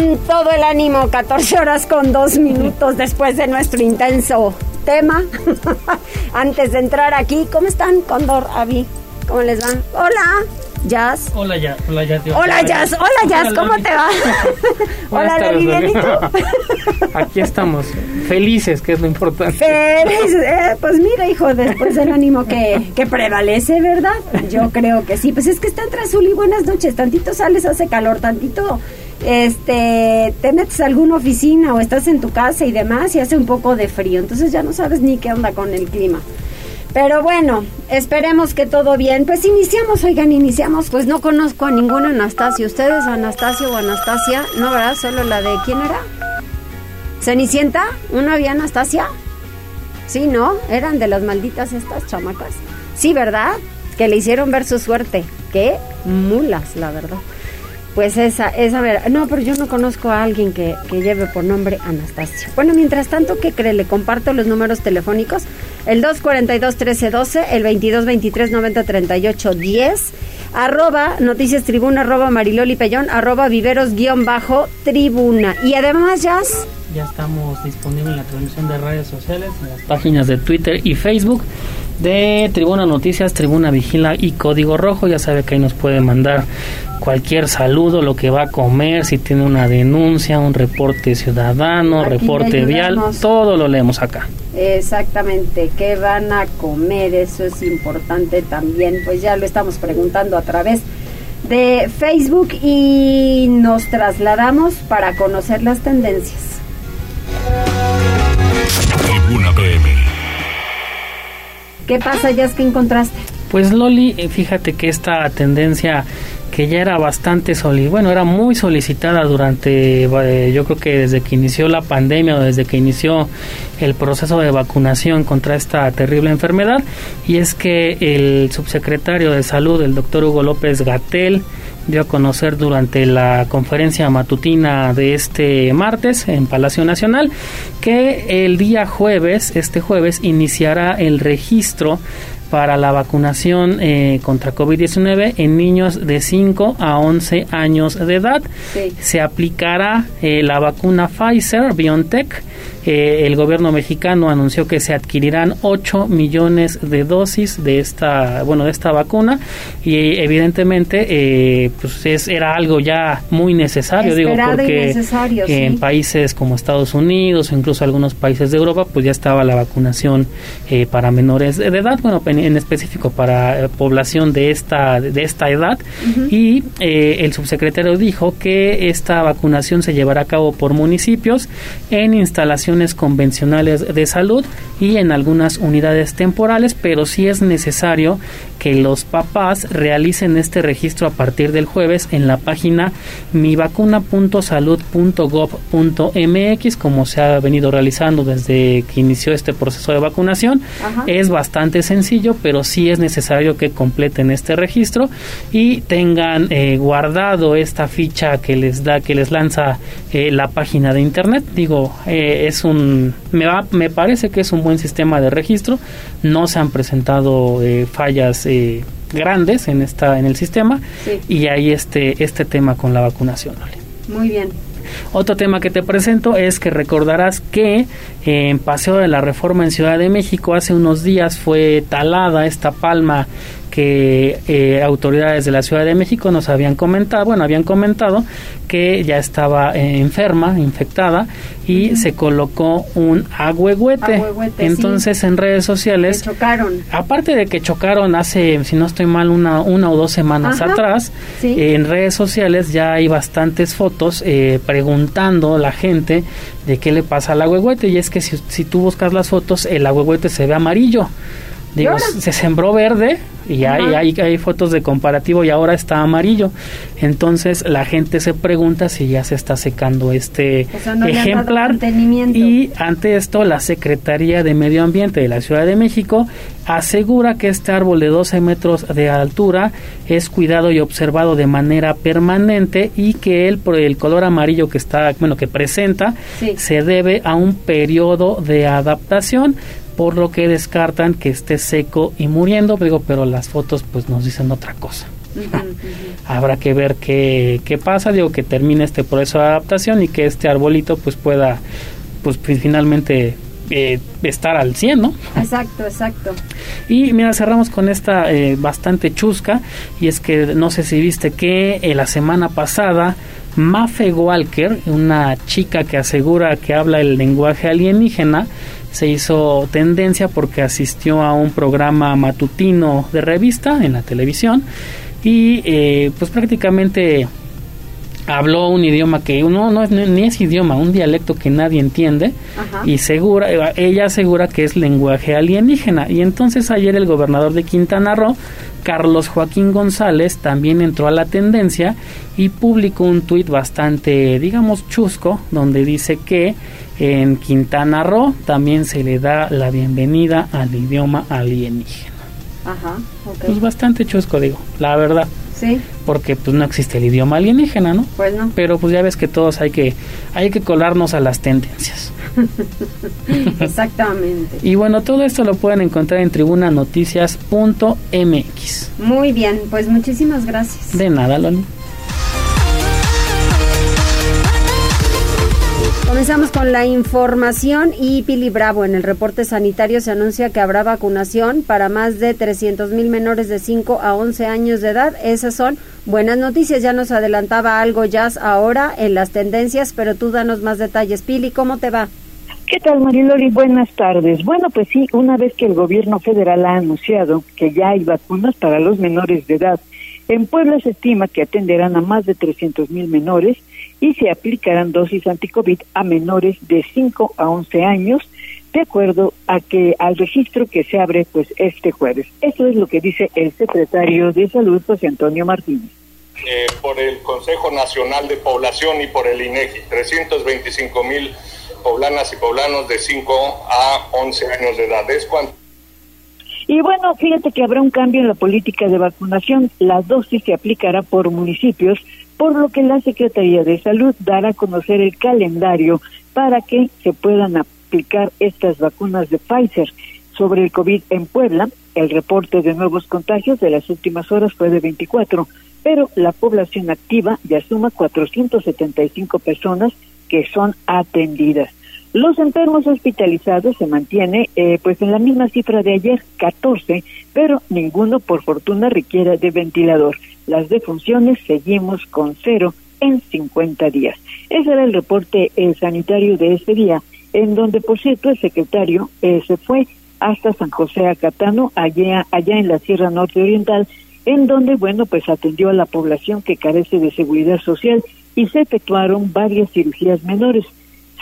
Con todo el ánimo, 14 horas con 2 minutos después de nuestro intenso tema. Antes de entrar aquí, ¿cómo están, Condor, Avi? ¿Cómo les va? Hola. Jazz. Hola, ya, hola, Jazz. Hola, Jazz. Hola, Jazz. ¿Cómo te va? hola, Loli, Aquí estamos, felices, que es lo importante. Felices. Eh, pues mira, hijo, después del ánimo que, que prevalece, ¿verdad? Yo creo que sí. Pues es que está entre azul y buenas noches. Tantito sales, hace calor, tantito este, te metes a alguna oficina o estás en tu casa y demás y hace un poco de frío, entonces ya no sabes ni qué onda con el clima. Pero bueno, esperemos que todo bien. Pues iniciamos, oigan, iniciamos. Pues no conozco a ninguna Anastasia. ¿Ustedes, Anastasio o Anastasia? No, ¿verdad? Solo la de... ¿Quién era? ¿Cenicienta? ¿Una había Anastasia? Sí, ¿no? Eran de las malditas estas chamacas. Sí, ¿verdad? Que le hicieron ver su suerte. Qué mulas, la verdad. Pues esa, esa, ver, no, pero yo no conozco a alguien que, lleve por nombre Anastasio. Bueno, mientras tanto, ¿qué cree? Le comparto los números telefónicos, el 242-1312, el 2223-9038-10, arroba noticias tribuna, arroba mariloli pellón, arroba viveros bajo tribuna. Y además, Jazz... Ya estamos disponibles en la transmisión de redes sociales, en las páginas de Twitter y Facebook de Tribuna Noticias, Tribuna Vigila y Código Rojo. Ya sabe que ahí nos puede mandar cualquier saludo, lo que va a comer, si tiene una denuncia, un reporte ciudadano, reporte vial, todo lo leemos acá. Exactamente, ¿qué van a comer? Eso es importante también, pues ya lo estamos preguntando a través de Facebook y nos trasladamos para conocer las tendencias. ¿Qué pasa, es que encontraste? Pues Loli, eh, fíjate que esta tendencia que ya era bastante soli bueno, era muy solicitada durante, eh, yo creo que desde que inició la pandemia o desde que inició el proceso de vacunación contra esta terrible enfermedad, y es que el subsecretario de Salud, el doctor Hugo López Gatel, dio a conocer durante la conferencia matutina de este martes en Palacio Nacional que el día jueves, este jueves, iniciará el registro para la vacunación eh, contra COVID-19 en niños de 5 a 11 años de edad. Se aplicará eh, la vacuna Pfizer BioNTech eh, el gobierno mexicano anunció que se adquirirán 8 millones de dosis de esta, bueno, de esta vacuna. Y evidentemente eh, pues es, era algo ya muy necesario, digo, porque en países como Estados Unidos o incluso algunos países de Europa pues ya estaba la vacunación eh, para menores de edad, bueno, en, específico para población de esta de esta edad. Y el subsecretario dijo que esta vacunación se llevará a cabo por municipios en instalaciones convencionales de salud y en algunas unidades temporales, pero sí es necesario que los papás realicen este registro a partir del jueves en la página mivacuna.salud.gov.mx, como se ha venido realizando desde que inició este proceso de vacunación. Es bastante sencillo, pero sí es necesario que completen este registro y tengan eh, guardado esta ficha que les da, que les lanza eh, la página de internet. Digo, eh, es un, me, va, me parece que es un buen sistema de registro. No se han presentado fallas eh, grandes en esta en el sistema y hay este este tema con la vacunación. Muy bien. Otro tema que te presento es que recordarás que en Paseo de la Reforma en Ciudad de México hace unos días fue talada esta palma que eh, autoridades de la Ciudad de México nos habían comentado, bueno, habían comentado que ya estaba eh, enferma, infectada y se colocó un agüehuete. Entonces en redes sociales chocaron. Aparte de que chocaron hace, si no estoy mal, una, una o dos semanas atrás, en redes sociales ya hay bastantes fotos preguntando la gente de qué le pasa al agüehuete. Y es que si, si tú buscas las fotos el agüehuete se ve amarillo Digo, se sembró verde y hay, hay, hay, fotos de comparativo y ahora está amarillo. Entonces la gente se pregunta si ya se está secando este ejemplar. Y ante esto la Secretaría de Medio Ambiente de la Ciudad de México asegura que este árbol de 12 metros de altura es cuidado y observado de manera permanente y que el, el color amarillo que está, bueno, que presenta se debe a un periodo de adaptación por lo que descartan que esté seco y muriendo, digo, pero las fotos pues nos dicen otra cosa. Habrá que ver qué, qué pasa, digo, que termine este proceso de adaptación y que este arbolito pues pueda pues finalmente eh, estar al 100, ¿no? Exacto, exacto. Y mira, cerramos con esta eh, bastante chusca, y es que no sé si viste que eh, la semana pasada Mafe Walker, una chica que asegura que habla el lenguaje alienígena, se hizo tendencia porque asistió a un programa matutino de revista en la televisión y eh, pues prácticamente habló un idioma que uno no es ni es idioma, un dialecto que nadie entiende y segura ella asegura que es lenguaje alienígena. Y entonces ayer el gobernador de Quintana Roo Carlos Joaquín González también entró a la tendencia y publicó un tuit bastante digamos chusco donde dice que en Quintana Roo también se le da la bienvenida al idioma alienígena. Ajá, okay. Pues bastante chusco, digo, la verdad. Sí. Porque pues no existe el idioma alienígena, ¿no? Pues no. Pero pues ya ves que todos hay que hay que colarnos a las tendencias. Exactamente. Y bueno, todo esto lo pueden encontrar en tribunanoticias.mx. Muy bien, pues muchísimas gracias. De nada, Loli. Comenzamos con la información y Pili Bravo. En el reporte sanitario se anuncia que habrá vacunación para más de 300 mil menores de 5 a 11 años de edad. Esas son buenas noticias. Ya nos adelantaba algo Jazz ahora en las tendencias, pero tú danos más detalles. Pili, ¿cómo te va? ¿Qué tal, Mariloli? Buenas tardes. Bueno, pues sí, una vez que el gobierno federal ha anunciado que ya hay vacunas para los menores de edad, en Puebla se estima que atenderán a más de 300 mil menores y se aplicarán dosis anticovid a menores de 5 a 11 años de acuerdo a que al registro que se abre pues este jueves. Eso es lo que dice el secretario de Salud José Antonio Martínez. Eh, por el Consejo Nacional de Población y por el INEGI, 325 mil poblanas y poblanos de 5 a 11 años de edad. ¿Es cuánto? Y bueno, fíjate que habrá un cambio en la política de vacunación. La dosis se aplicará por municipios por lo que la Secretaría de Salud dará a conocer el calendario para que se puedan aplicar estas vacunas de Pfizer. Sobre el COVID en Puebla, el reporte de nuevos contagios de las últimas horas fue de 24, pero la población activa ya suma 475 personas que son atendidas. Los enfermos hospitalizados se mantiene eh, pues en la misma cifra de ayer, 14, pero ninguno por fortuna requiere de ventilador. Las defunciones seguimos con cero en 50 días. Ese era el reporte eh, sanitario de este día, en donde por cierto el secretario eh, se fue hasta San José Acatano, allá, allá en la Sierra Norte Oriental, en donde, bueno, pues atendió a la población que carece de seguridad social y se efectuaron varias cirugías menores.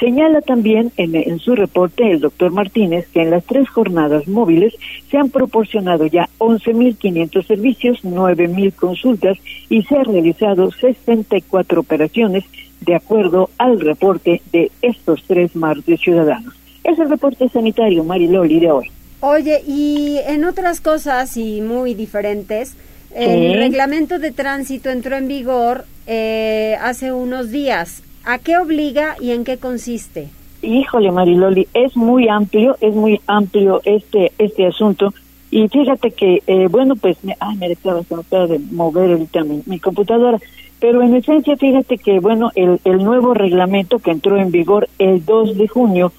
Señala también en, su reporte el doctor Martínez que en las tres jornadas móviles se han proporcionado ya 11.500 servicios, 9.000 consultas y se han realizado 64 operaciones de acuerdo al reporte de estos tres martes ciudadanos. Es el reporte sanitario, Mariloli, de hoy. Oye, y en otras cosas y muy diferentes, el reglamento de tránsito entró en vigor eh, hace unos días. ¿A qué obliga y en qué consiste? Híjole, Mariloli, es muy amplio, es muy amplio este este asunto. Y fíjate que, eh, bueno, pues, me, ay, me estaba de mover ahorita mi, computadora. Pero en esencia, fíjate que, bueno, el, el nuevo reglamento que entró en vigor el 2 de junio,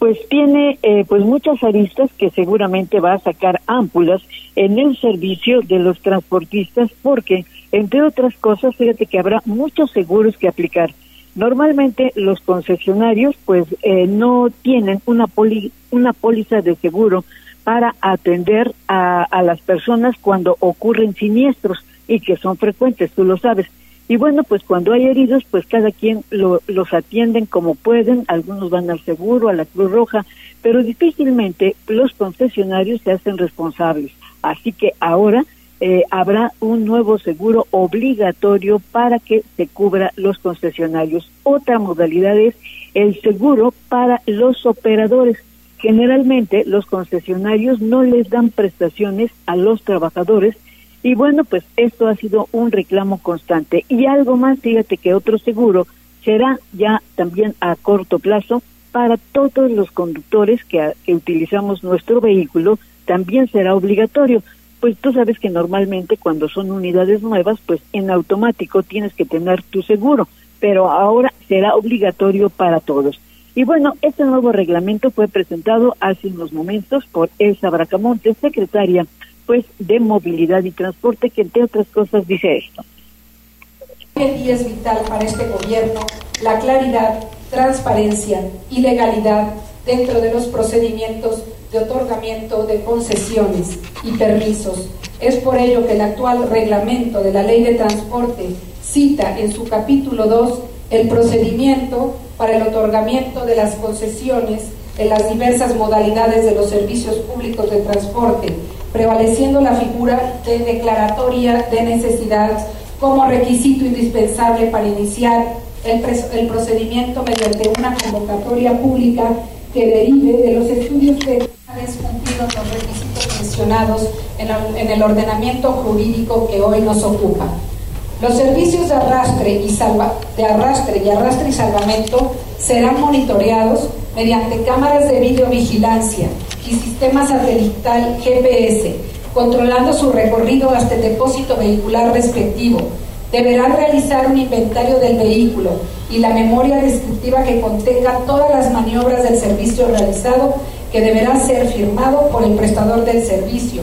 pues tiene eh, pues muchas aristas que seguramente va a sacar ámpulas en el servicio de los transportistas porque entre otras cosas fíjate que habrá muchos seguros que aplicar normalmente los concesionarios pues eh, no tienen una poli, una póliza de seguro para atender a, a las personas cuando ocurren siniestros y que son frecuentes tú lo sabes y bueno, pues cuando hay heridos, pues cada quien los atienden como pueden, algunos van al seguro, a la Cruz Roja, pero difícilmente los concesionarios se hacen responsables. Así que ahora eh, habrá un nuevo seguro obligatorio para que se cubra los concesionarios. Otra modalidad es el seguro para los operadores. Generalmente los concesionarios no les dan prestaciones a los trabajadores, y bueno, pues esto ha sido un reclamo constante. Y algo más, fíjate que otro seguro será ya también a corto plazo para todos los conductores que, que utilizamos nuestro vehículo, también será obligatorio. Pues tú sabes que normalmente cuando son unidades nuevas, pues en automático tienes que tener tu seguro, pero ahora será obligatorio para todos. Y bueno, este nuevo reglamento fue presentado hace unos momentos por Elsa Bracamonte, secretaria pues de movilidad y transporte, que entre otras cosas dice esto. Hoy es vital para este gobierno la claridad, transparencia y legalidad dentro de los procedimientos de otorgamiento de concesiones y permisos. Es por ello que el actual reglamento de la Ley de Transporte cita en su capítulo 2 el procedimiento para el otorgamiento de las concesiones en las diversas modalidades de los servicios públicos de transporte, prevaleciendo la figura de declaratoria de necesidad como requisito indispensable para iniciar el, el procedimiento mediante una convocatoria pública que derive de los estudios de cumplidos los requisitos mencionados en, en el ordenamiento jurídico que hoy nos ocupa. Los servicios de arrastre y salva, de arrastre y arrastre y salvamento serán monitoreados mediante cámaras de videovigilancia y sistema satelital GPS, controlando su recorrido hasta el depósito vehicular respectivo. Deberán realizar un inventario del vehículo y la memoria descriptiva que contenga todas las maniobras del servicio realizado, que deberá ser firmado por el prestador del servicio.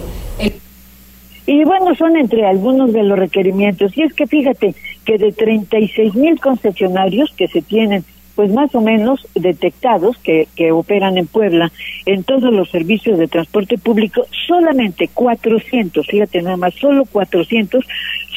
Y bueno, son entre algunos de los requerimientos. Y es que fíjate que de 36 mil concesionarios que se tienen pues más o menos detectados que, que operan en Puebla en todos los servicios de transporte público, solamente 400, fíjate nada más, solo 400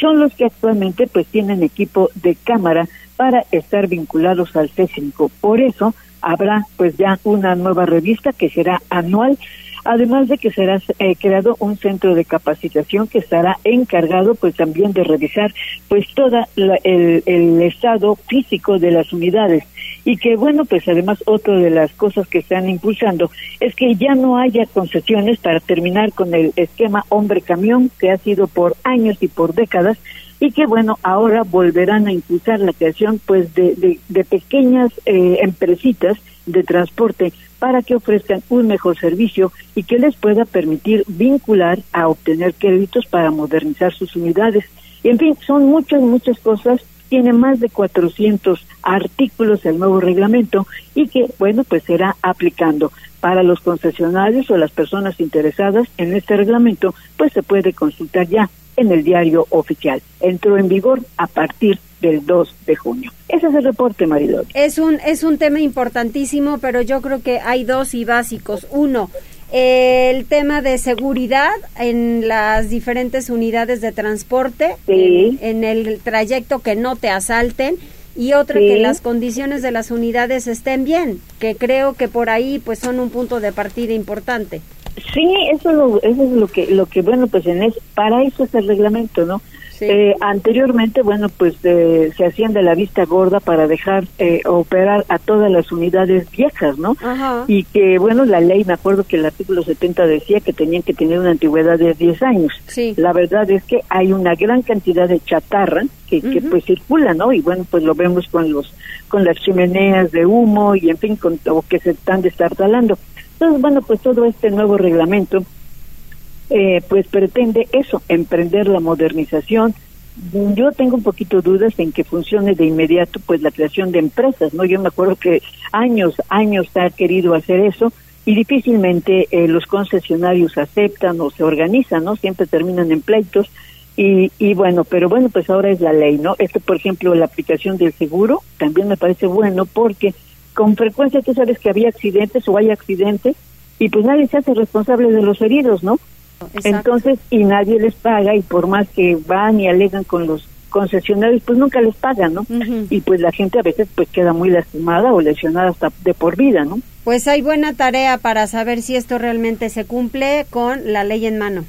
son los que actualmente pues tienen equipo de cámara para estar vinculados al C5. Por eso habrá pues ya una nueva revista que será anual además de que será eh, creado un centro de capacitación que estará encargado pues también de revisar pues toda el, el, estado físico de las unidades. Y que bueno pues además otra de las cosas que están impulsando es que ya no haya concesiones para terminar con el esquema hombre camión que ha sido por años y por décadas y que bueno ahora volverán a impulsar la creación pues de, de, pequeñas eh, empresitas de transporte para que ofrezcan un mejor servicio y que les pueda permitir vincular a obtener créditos para modernizar sus unidades. Y en fin, son muchas, muchas cosas. Tiene más de 400 artículos el nuevo reglamento y que, bueno, pues será aplicando para los concesionarios o las personas interesadas en este reglamento, pues se puede consultar ya en el diario oficial. Entró en vigor a partir del 2 de junio. Ese es el reporte, Marilón. Es un, es un tema importantísimo, pero yo creo que hay dos y básicos. Uno, el tema de seguridad en las diferentes unidades de transporte, en, el trayecto que no te asalten y otro que las condiciones de las unidades estén bien, que creo que por ahí pues son un punto de partida importante. Sí, eso es lo, eso es lo que lo que bueno pues en es para eso es el reglamento, ¿no? Eh, anteriormente, bueno, pues eh, se hacían de la vista gorda para dejar eh, operar a todas las unidades viejas, ¿no? Y que, bueno, la ley, me acuerdo que el artículo 70 decía que tenían que tener una antigüedad de 10 años. Sí. La verdad es que hay una gran cantidad de chatarra que, que pues circula, ¿no? Y bueno, pues lo vemos con los con las chimeneas de humo y en fin, con o que se están destartalando. Entonces, bueno, pues todo este nuevo reglamento eh, pues pretende eso, emprender la modernización yo tengo un poquito dudas en que funcione de inmediato pues la creación de empresas, ¿no? Yo me acuerdo que años, años ha querido hacer eso y difícilmente eh, los concesionarios aceptan o se organizan, ¿no? Siempre terminan en pleitos y, y bueno, pero bueno, pues ahora es la ley, ¿no? Este, por ejemplo, la aplicación del seguro también me parece bueno porque con frecuencia tú sabes que había accidentes o hay accidentes y pues nadie se hace responsable de los heridos, ¿no? Entonces, y nadie les paga y por más que van y alegan con los concesionarios, pues nunca les pagan, ¿no? Y pues la gente a veces pues queda muy lastimada o lesionada hasta de por vida, ¿no? Pues hay buena tarea para saber si esto realmente se cumple con la ley en mano.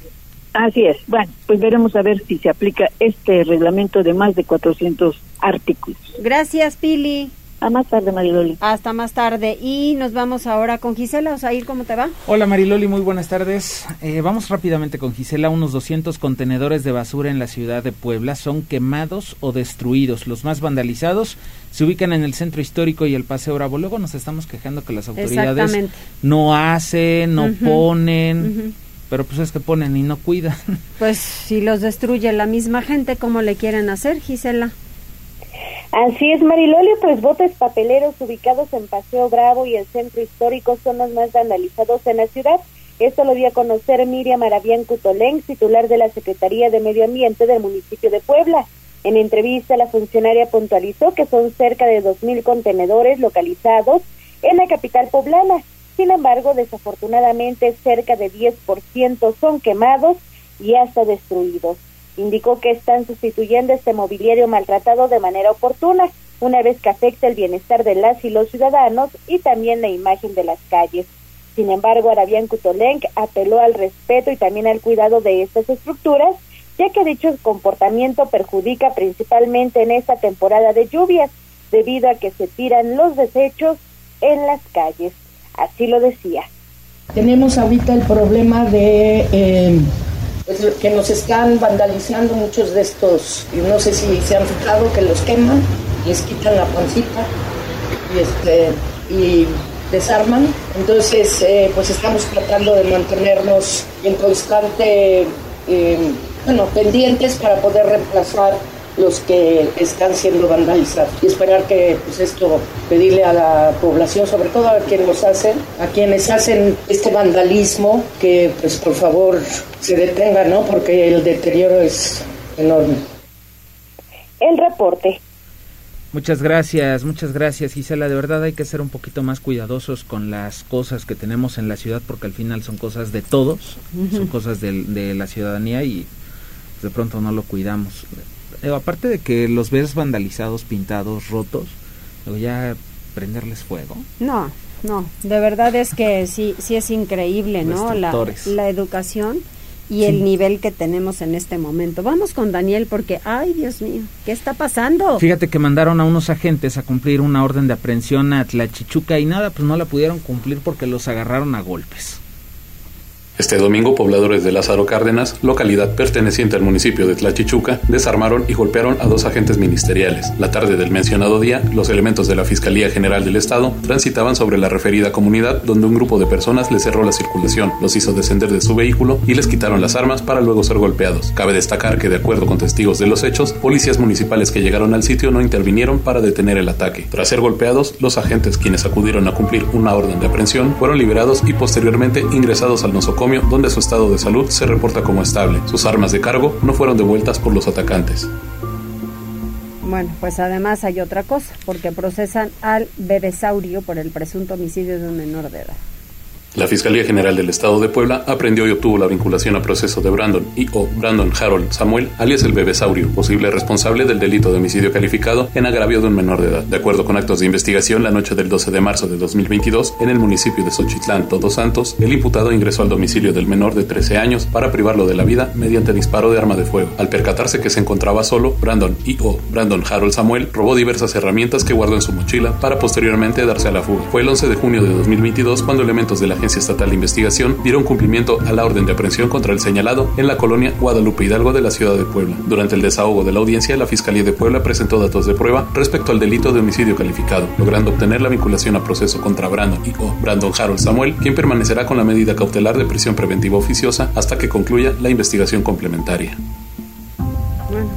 Así es. Bueno, pues veremos a ver si se aplica este reglamento de más de 400 artículos. Gracias, Pili. A más tarde, Mariloli. Hasta más tarde. Y nos vamos ahora con Gisela. Osair, ¿cómo te va? Hola, Mariloli, muy buenas tardes. Eh, vamos rápidamente con Gisela. Unos 200 contenedores de basura en la ciudad de Puebla son quemados o destruidos. Los más vandalizados se ubican en el centro histórico y el Paseo Bravo. Luego nos estamos quejando que las autoridades no hacen, no ponen. Pero pues es que ponen y no cuidan. Pues si los destruye la misma gente, ¿cómo le quieren hacer, Gisela? Así es, Mariloli, pues botes papeleros ubicados en Paseo Bravo y el centro histórico son los más vandalizados en la ciudad. Esto lo dio a conocer Miriam Arabián Cutolén, titular de la Secretaría de Medio Ambiente del municipio de Puebla. En entrevista, la funcionaria puntualizó que son cerca de 2.000 contenedores localizados en la capital poblana. Sin embargo, desafortunadamente, cerca de 10% son quemados y hasta destruidos. Indicó que están sustituyendo este mobiliario maltratado de manera oportuna, una vez que afecta el bienestar de las y los ciudadanos y también la imagen de las calles. Sin embargo, Arabián Cutolenc apeló al respeto y también al cuidado de estas estructuras, ya que dicho comportamiento perjudica principalmente en esta temporada de lluvias, debido a que se tiran los desechos en las calles. Así lo decía. Tenemos ahorita el problema de eh, pues, que nos están vandalizando muchos de estos, y no sé si se han fijado que los queman, les quitan la pancita y, este, y desarman. Entonces, eh, pues estamos tratando de mantenernos en constante, eh, bueno, pendientes para poder reemplazar los que están siendo vandalizados. Y esperar que pues esto pedirle a la población sobre todo a quienes los hacen a quienes hacen este vandalismo que pues por favor se detenga no porque el deterioro es enorme. El reporte. Muchas gracias, muchas gracias Gisela. De verdad hay que ser un poquito más cuidadosos con las cosas que tenemos en la ciudad porque al final son cosas de todos, son cosas de, de la ciudadanía y de pronto no lo cuidamos. Aparte de que los ves vandalizados, pintados, rotos, luego ya prenderles fuego. No, no, de verdad es que sí, sí es increíble, ¿no? La, la, educación y el nivel que tenemos en este momento. Vamos con Daniel porque, ay Dios mío, ¿qué está pasando? Fíjate que mandaron a unos agentes a cumplir una orden de aprehensión a Tlachichuca y nada, pues no la pudieron cumplir porque los agarraron a golpes. Este domingo, pobladores de Lázaro Cárdenas, localidad perteneciente al municipio de Tlachichuca, desarmaron y golpearon a dos agentes ministeriales. La tarde del mencionado día, los elementos de la Fiscalía General del Estado transitaban sobre la referida comunidad donde un grupo de personas les cerró la circulación, los hizo descender de su vehículo y les quitaron las armas para luego ser golpeados. Cabe destacar que, de acuerdo con testigos de los hechos, policías municipales que llegaron al sitio no intervinieron para detener el ataque. Tras ser golpeados, los agentes quienes acudieron a cumplir una orden de aprehensión fueron liberados y posteriormente ingresados al nosocomio donde su estado de salud se reporta como estable. Sus armas de cargo no fueron devueltas por los atacantes. Bueno, pues además hay otra cosa, porque procesan al bebesaurio por el presunto homicidio de un menor de edad. La Fiscalía General del Estado de Puebla aprendió y obtuvo la vinculación a proceso de Brandon y o Brandon Harold Samuel, alias el Bebesaurio, posible responsable del delito de homicidio calificado en agravio de un menor de edad. De acuerdo con actos de investigación, la noche del 12 de marzo de 2022, en el municipio de Xochitlán, Todos Santos, el imputado ingresó al domicilio del menor de 13 años para privarlo de la vida mediante disparo de arma de fuego. Al percatarse que se encontraba solo, Brandon y o Brandon Harold Samuel robó diversas herramientas que guardó en su mochila para posteriormente darse a la fuga. Fue el 11 de junio de 2022 cuando elementos de la Estatal de Investigación dieron cumplimiento a la orden de aprehensión contra el señalado en la colonia Guadalupe Hidalgo de la ciudad de Puebla. Durante el desahogo de la audiencia, la Fiscalía de Puebla presentó datos de prueba respecto al delito de homicidio calificado, logrando obtener la vinculación a proceso contra Brandon y o Brandon Harold Samuel, quien permanecerá con la medida cautelar de prisión preventiva oficiosa hasta que concluya la investigación complementaria.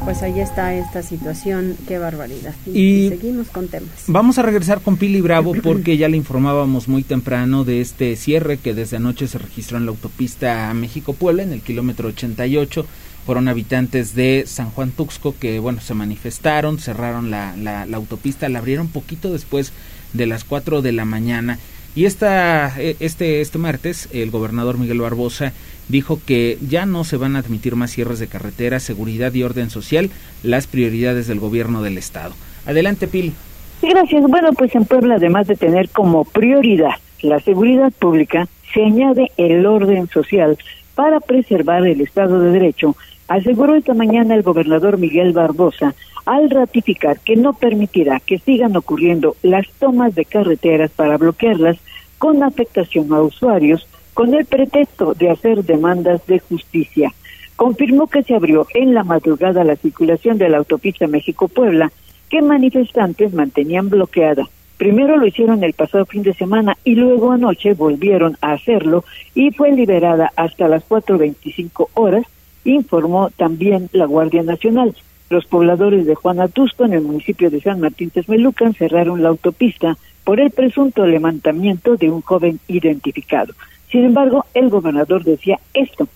Pues ahí está esta situación, qué barbaridad. Y, seguimos con temas. Vamos a regresar con Pili Bravo porque ya le informábamos muy temprano de este cierre que desde anoche se registró en la autopista México-Puebla, en el kilómetro 88. Fueron habitantes de San Juan Tuxco que, bueno, se manifestaron, cerraron la, la, la autopista, la abrieron poquito después de las 4 de la mañana. Y esta, e, este, este martes, el gobernador Miguel Barbosa dijo que ya no se van a admitir más cierres de carretera, seguridad y orden social, las prioridades del gobierno del Estado. Adelante, Pili. Sí, gracias. Bueno, pues en Puebla, además de tener como prioridad la seguridad pública, se añade el orden social para preservar el Estado de Derecho, aseguró esta mañana el gobernador Miguel Barbosa al ratificar que no permitirá que sigan ocurriendo las tomas de carreteras para bloquearlas con afectación a usuarios con el pretexto de hacer demandas de justicia. Confirmó que se abrió en la madrugada la circulación de la autopista México-Puebla, que manifestantes mantenían bloqueada. Primero lo hicieron el pasado fin de semana y luego anoche volvieron a hacerlo y fue liberada hasta las 4.25 horas, informó también la Guardia Nacional. Los pobladores de Juan Atusco, en el municipio de San Martín Texmelucan, cerraron la autopista por el presunto levantamiento de un joven identificado. Sin embargo, el gobernador decía esto.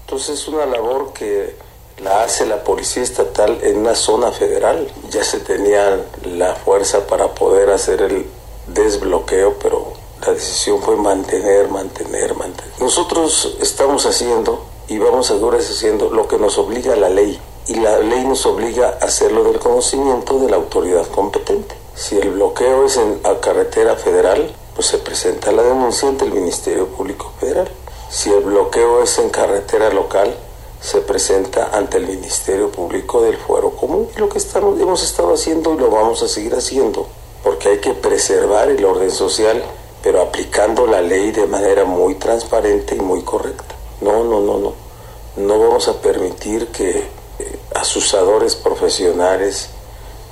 Entonces es una labor que la hace la Policía Estatal en una zona federal. Ya se tenía la fuerza para poder hacer el desbloqueo, pero la decisión fue mantener, mantener, mantener. Nosotros estamos haciendo y vamos a durar haciendo lo que nos obliga la ley. Y la ley nos obliga a hacerlo del conocimiento de la autoridad competente. Si el bloqueo es en la carretera federal, pues se presenta la denuncia ante el Ministerio Público Federal. Si el bloqueo es en carretera local, se presenta ante el Ministerio Público del Fuero Común. Lo que estamos, hemos estado haciendo y lo vamos a seguir haciendo, porque hay que preservar el orden social, pero aplicando la ley de manera muy transparente y muy correcta. No, no, no, no. No vamos a permitir que eh, asusadores profesionales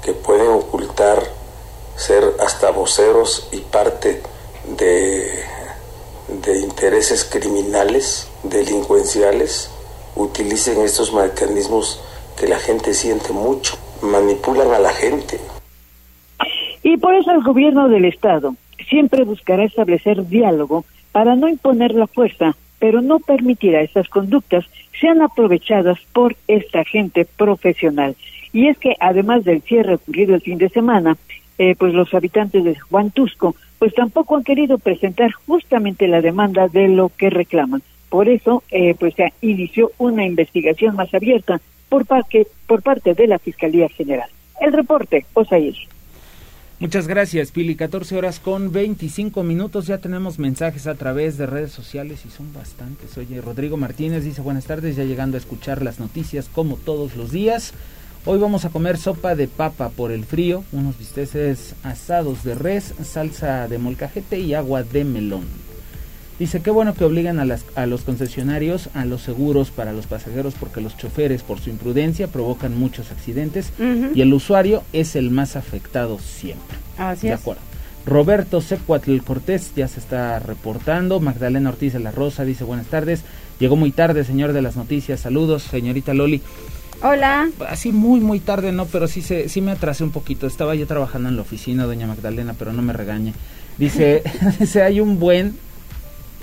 que pueden ocultar ser hasta voceros y parte de, de intereses criminales, delincuenciales, utilicen estos mecanismos que la gente siente mucho, manipulan a la gente. Y por eso el gobierno del Estado siempre buscará establecer diálogo para no imponer la fuerza, pero no permitirá esas conductas sean aprovechadas por esta gente profesional. Y es que además del cierre ocurrido el fin de semana, eh, pues los habitantes de Juan Tusco pues tampoco han querido presentar justamente la demanda de lo que reclaman. Por eso, eh, pues se inició una investigación más abierta por parte, por parte de la Fiscalía General. El reporte, Osair. Muchas gracias, Pili. 14 horas con 25 minutos. Ya tenemos mensajes a través de redes sociales y son bastantes. Oye, Rodrigo Martínez dice buenas tardes, ya llegando a escuchar las noticias como todos los días. Hoy vamos a comer sopa de papa por el frío, unos bisteces asados de res, salsa de molcajete y agua de melón. Dice, qué bueno que obligan a, las, a los concesionarios a los seguros para los pasajeros porque los choferes por su imprudencia provocan muchos accidentes y el usuario es el más afectado siempre. Así de acuerdo. Roberto Secuatl Cortés ya se está reportando. Magdalena Ortiz de la Rosa dice buenas tardes. Llegó muy tarde, señor de las noticias. Saludos, señorita Loli. Hola. Así muy, muy tarde, no, pero sí, se, sí me atrasé un poquito. Estaba yo trabajando en la oficina, doña Magdalena, pero no me regañe. Dice, dice, hay un buen,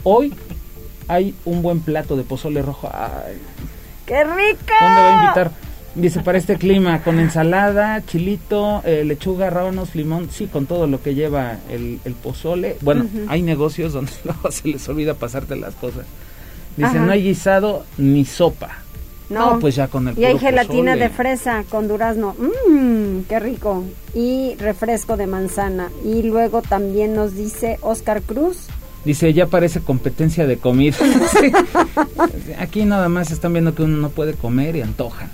hoy hay un buen plato de pozole rojo. Ay. ¡Qué rico! ¿Dónde va a invitar? Dice, para este clima, con ensalada, chilito, eh, lechuga, rábanos, limón, sí, con todo lo que lleva el, el pozole. Bueno, hay negocios donde luego se les olvida pasarte las cosas. Dice, no hay guisado ni sopa. No, pues ya con el Y hay gelatina de fresa con durazno. Mmm, qué rico. Y refresco de manzana. Y luego también nos dice Oscar Cruz. Dice, ya parece competencia de comida. Aquí nada más están viendo que uno no puede comer y antoja.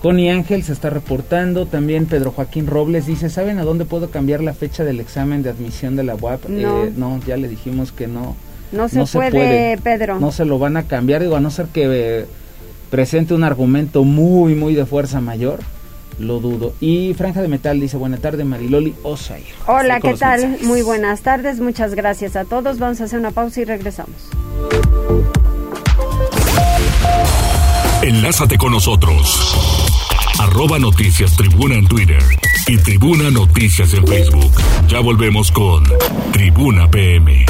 Connie Ángel se está reportando, también Pedro Joaquín Robles dice, ¿saben a dónde puedo cambiar la fecha del examen de admisión de la UAP? No, eh, no ya le dijimos que no. No se, puede, Pedro. No se lo van a cambiar, digo, a no ser que eh, presente un argumento muy, muy de fuerza mayor, lo dudo. Y Franja de Metal dice, buena tarde Mariloli Osair. Hola, ¿qué tal? Muy buenas tardes, muchas gracias a todos. Vamos a hacer una pausa y regresamos. Enlázate con nosotros. arroba noticias tribuna en Twitter y tribuna noticias en Facebook. Ya volvemos con Tribuna PM.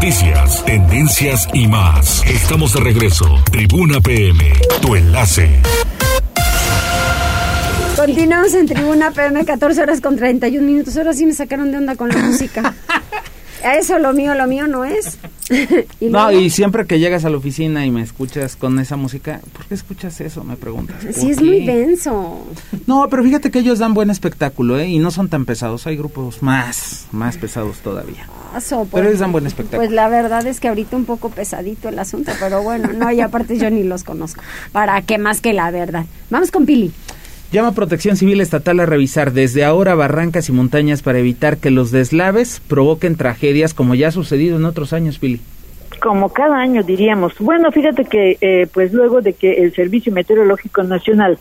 Noticias, tendencias y más. Estamos de regreso. Tribuna PM, tu enlace. Continuamos en Tribuna PM, 14 horas con 31 minutos. Ahora sí me sacaron de onda con la música. A eso lo mío, lo mío no es. y no, y siempre que llegas a la oficina y me escuchas con esa música, ¿por qué escuchas eso? Me preguntas. Sí, es muy denso. No, pero fíjate que ellos dan buen espectáculo, ¿eh? Y no son tan pesados. Hay grupos más, más pesados todavía. pero pues, ellos dan buen espectáculo. Pues la verdad es que ahorita un poco pesadito el asunto, pero bueno, no, y aparte yo ni los conozco. ¿Para qué más que la verdad? Vamos con Pili. Llama Protección Civil Estatal a revisar desde ahora barrancas y montañas para evitar que los deslaves provoquen tragedias como ya ha sucedido en otros años, Pili. Como cada año diríamos. Bueno, fíjate que eh, pues luego de que el Servicio Meteorológico Nacional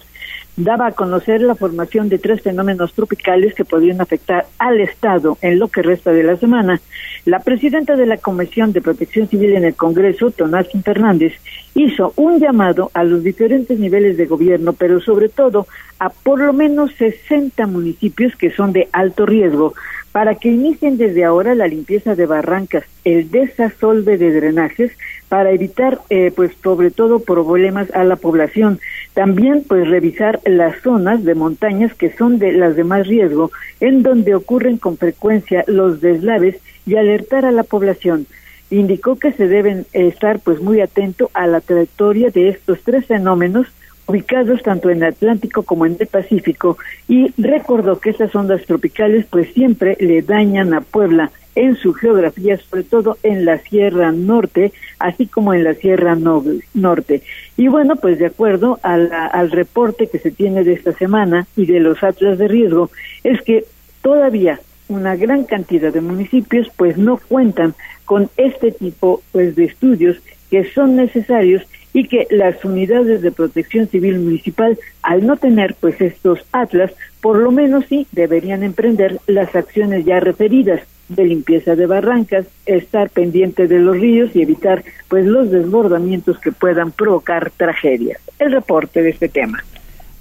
daba a conocer la formación de tres fenómenos tropicales que podrían afectar al Estado en lo que resta de la semana. La presidenta de la Comisión de Protección Civil en el Congreso, Tomás Fernández, hizo un llamado a los diferentes niveles de gobierno, pero sobre todo a por lo menos 60 municipios que son de alto riesgo, para que inicien desde ahora la limpieza de barrancas, el desasolve de drenajes, para evitar, eh, pues sobre todo, problemas a la población. También, pues revisar las zonas de montañas que son de las de más riesgo, en donde ocurren con frecuencia los deslaves y alertar a la población. Indicó que se deben estar, pues, muy atento a la trayectoria de estos tres fenómenos ubicados tanto en Atlántico como en el Pacífico y recordó que estas ondas tropicales pues siempre le dañan a Puebla en su geografía, sobre todo en la Sierra Norte, así como en la Sierra Norte. Y bueno, pues de acuerdo al reporte que se tiene de esta semana y de los atlas de riesgo, es que todavía una gran cantidad de municipios pues no cuentan con este tipo pues de estudios que son necesarios y que las unidades de protección civil municipal, al no tener pues estos atlas, por lo menos sí deberían emprender las acciones ya referidas de limpieza de barrancas, estar pendiente de los ríos y evitar pues los desbordamientos que puedan provocar tragedias. El reporte de este tema.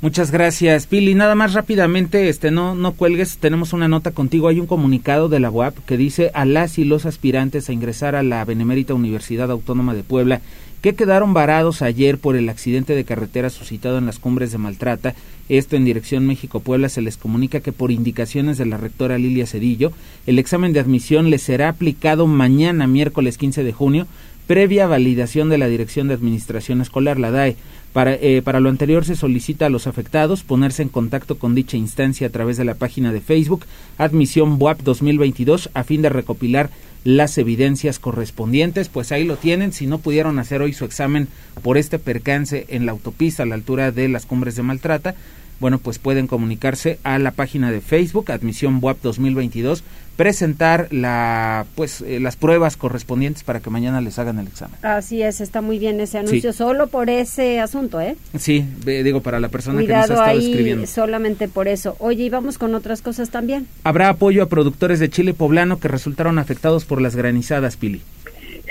Muchas gracias, Pili. Nada más rápidamente, este no no cuelgues, tenemos una nota contigo. Hay un comunicado de la UAP que dice a las y los aspirantes a ingresar a la Benemérita Universidad Autónoma de Puebla que quedaron varados ayer por el accidente de carretera suscitado en las cumbres de Maltrata. Esto en dirección México-Puebla se les comunica que por indicaciones de la rectora Lilia Cedillo, el examen de admisión les será aplicado mañana, miércoles 15 de junio, previa validación de la Dirección de Administración Escolar, la DAE. Para, eh, para lo anterior se solicita a los afectados ponerse en contacto con dicha instancia a través de la página de Facebook Admisión BUAP 2022 a fin de recopilar las evidencias correspondientes, pues ahí lo tienen, si no pudieron hacer hoy su examen por este percance en la autopista a la altura de las cumbres de Maltrata, bueno, pues pueden comunicarse a la página de Facebook Admisión WAP 2022, presentar la pues eh, las pruebas correspondientes para que mañana les hagan el examen. Así es, está muy bien ese anuncio solo por ese asunto, ¿eh? Sí, digo para la persona que nos ha estado ahí escribiendo. solamente por eso. Oye, y vamos con otras cosas también. Habrá apoyo a productores de chile poblano que resultaron afectados por las granizadas, Pili.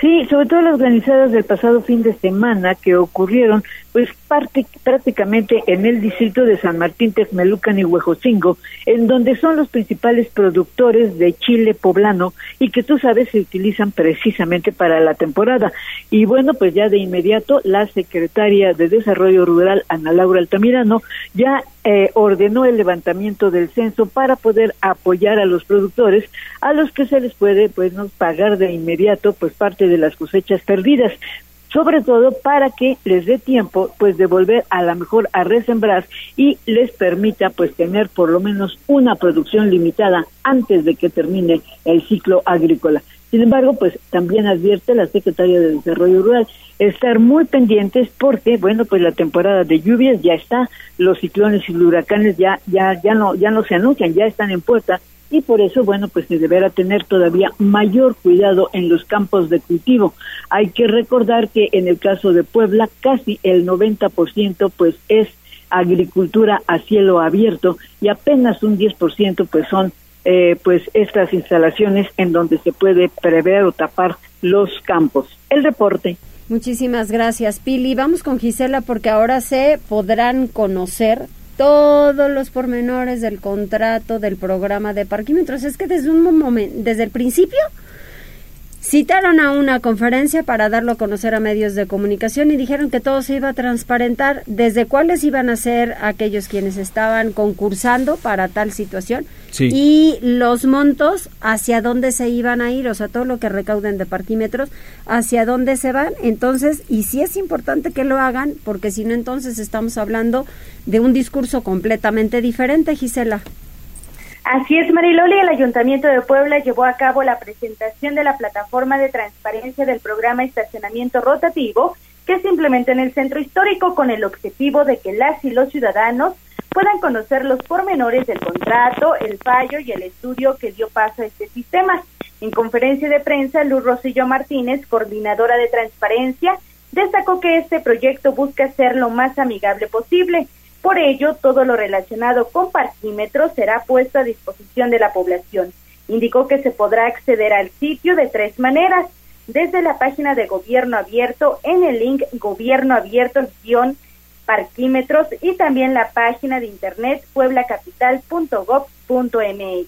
Sí, sobre todo las granizadas del pasado fin de semana que ocurrieron pues prácticamente en el distrito de San Martín, Texmelucan y Huejocingo, en donde son los principales productores de chile poblano y que tú sabes se utilizan precisamente para la temporada. Y bueno, pues ya de inmediato la secretaria de Desarrollo Rural, Ana Laura Altamirano, ya eh, ordenó el levantamiento del censo para poder apoyar a los productores a los que se les puede pues no pagar de inmediato pues parte de las cosechas perdidas sobre todo para que les dé tiempo pues de volver a la mejor a resembrar y les permita pues tener por lo menos una producción limitada antes de que termine el ciclo agrícola. Sin embargo, pues también advierte la Secretaría de Desarrollo Rural estar muy pendientes porque bueno, pues la temporada de lluvias ya está, los ciclones y los huracanes ya ya ya no ya no se anuncian, ya están en puerta y por eso, bueno, pues se deberá tener todavía mayor cuidado en los campos de cultivo. Hay que recordar que en el caso de Puebla casi el 90% pues es agricultura a cielo abierto y apenas un 10% pues son eh, pues estas instalaciones en donde se puede prever o tapar los campos. El reporte. Muchísimas gracias, Pili. Vamos con Gisela porque ahora se podrán conocer todos los pormenores del contrato del programa de parquímetros. Es que desde un momento, desde el principio citaron a una conferencia para darlo a conocer a medios de comunicación y dijeron que todo se iba a transparentar, desde cuáles iban a ser aquellos quienes estaban concursando para tal situación y los montos hacia dónde se iban a ir, o sea, todo lo que recauden de parquímetros, hacia dónde se van. Entonces, y sí es importante que lo hagan, porque si no, entonces estamos hablando de un discurso completamente diferente, Gisela. Así es, Mariloli, el Ayuntamiento de Puebla llevó a cabo la presentación de la plataforma de transparencia del programa Estacionamiento Rotativo que se implementa en el centro histórico con el objetivo de que las y los ciudadanos puedan conocer los pormenores del contrato, el fallo y el estudio que dio paso a este sistema. En conferencia de prensa, Luz Rosillo Martínez, coordinadora de transparencia, destacó que este proyecto busca ser lo más amigable posible por ello, todo lo relacionado con parquímetros será puesto a disposición de la población. Indicó que se podrá acceder al sitio de tres maneras, desde la página de Gobierno Abierto en el link Gobierno Abierto-parquímetros y también la página de internet pueblacapital.gov.mx.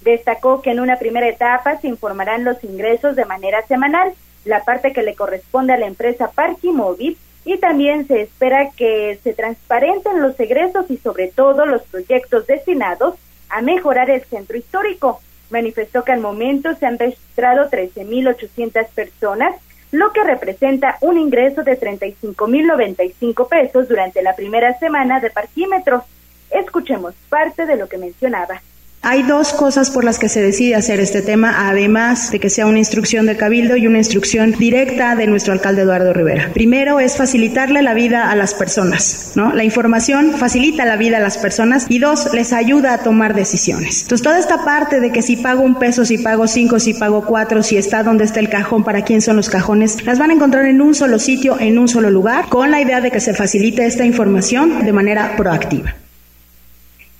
Destacó que en una primera etapa se informarán los ingresos de manera semanal, la parte que le corresponde a la empresa Parquimóvil y también se espera que se transparenten los egresos y sobre todo los proyectos destinados a mejorar el centro histórico. Manifestó que al momento se han registrado 13.800 personas, lo que representa un ingreso de 35.095 pesos durante la primera semana de parquímetros. Escuchemos parte de lo que mencionaba. Hay dos cosas por las que se decide hacer este tema, además de que sea una instrucción de cabildo y una instrucción directa de nuestro alcalde Eduardo Rivera. Primero es facilitarle la vida a las personas, ¿no? La información facilita la vida a las personas y dos, les ayuda a tomar decisiones. Entonces, toda esta parte de que si pago un peso, si pago cinco, si pago cuatro, si está donde está el cajón, para quién son los cajones, las van a encontrar en un solo sitio, en un solo lugar, con la idea de que se facilite esta información de manera proactiva.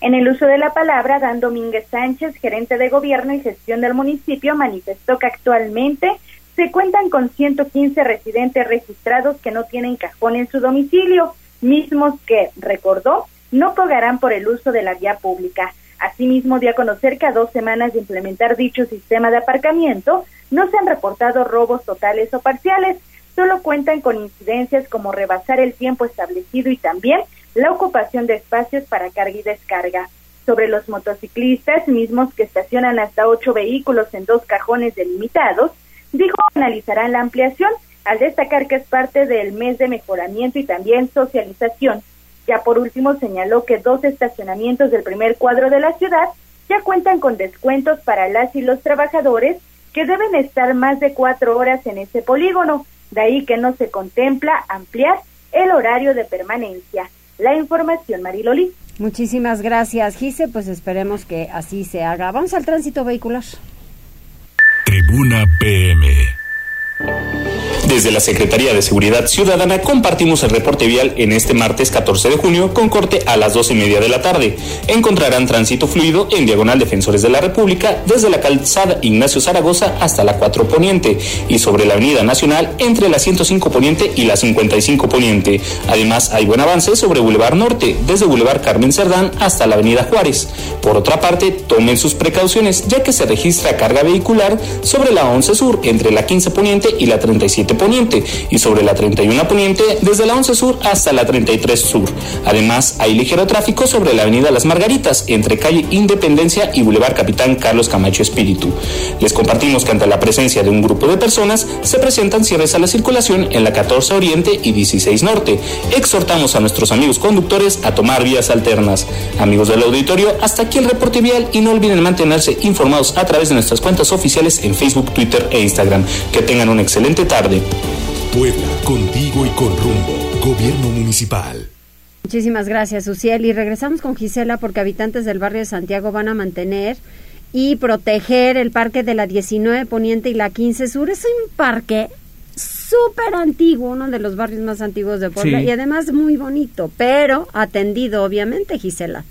En el uso de la palabra, Dan Domínguez Sánchez, gerente de gobierno y gestión del municipio, manifestó que actualmente se cuentan con 115 residentes registrados que no tienen cajón en su domicilio, mismos que, recordó, no pagarán por el uso de la vía pública. Asimismo, dio a conocer que a dos semanas de implementar dicho sistema de aparcamiento, no se han reportado robos totales o parciales, solo cuentan con incidencias como rebasar el tiempo establecido y también la ocupación de espacios para carga y descarga. Sobre los motociclistas mismos que estacionan hasta ocho vehículos en dos cajones delimitados, dijo que analizarán la ampliación al destacar que es parte del mes de mejoramiento y también socialización. Ya por último señaló que dos estacionamientos del primer cuadro de la ciudad ya cuentan con descuentos para las y los trabajadores que deben estar más de cuatro horas en ese polígono, de ahí que no se contempla ampliar el horario de permanencia la información, Mariloli. Muchísimas gracias, Gise. Pues esperemos que así se haga. Vamos al tránsito vehicular. Tribuna PM. Desde la Secretaría de Seguridad Ciudadana compartimos el reporte vial en este martes 14 de junio con corte a las 12 y media de la tarde. Encontrarán tránsito fluido en diagonal Defensores de la República desde la calzada Ignacio Zaragoza hasta la 4 Poniente y sobre la Avenida Nacional entre la 105 Poniente y la 55 Poniente. Además, hay buen avance sobre Boulevard Norte, desde Boulevard Carmen Cerdán hasta la Avenida Juárez. Por otra parte, tomen sus precauciones ya que se registra carga vehicular sobre la 11 Sur entre la 15 Poniente y la 37 Poniente y sobre la 31 Poniente desde la 11 Sur hasta la 33 Sur. Además, hay ligero tráfico sobre la avenida Las Margaritas entre calle Independencia y Boulevard Capitán Carlos Camacho Espíritu. Les compartimos que ante la presencia de un grupo de personas se presentan cierres a la circulación en la 14 Oriente y 16 Norte. Exhortamos a nuestros amigos conductores a tomar vías alternas. Amigos del auditorio, hasta aquí el reporte vial y no olviden mantenerse informados a través de nuestras cuentas oficiales en Facebook, Twitter e Instagram. Que tengan una excelente tarde. Puebla, contigo y con rumbo. Gobierno municipal. Muchísimas gracias, Uciel. Y regresamos con Gisela porque habitantes del barrio de Santiago van a mantener y proteger el parque de la 19 Poniente y la 15 Sur. Es un parque súper antiguo, uno de los barrios más antiguos de Puebla y además muy bonito, pero atendido obviamente, Gisela.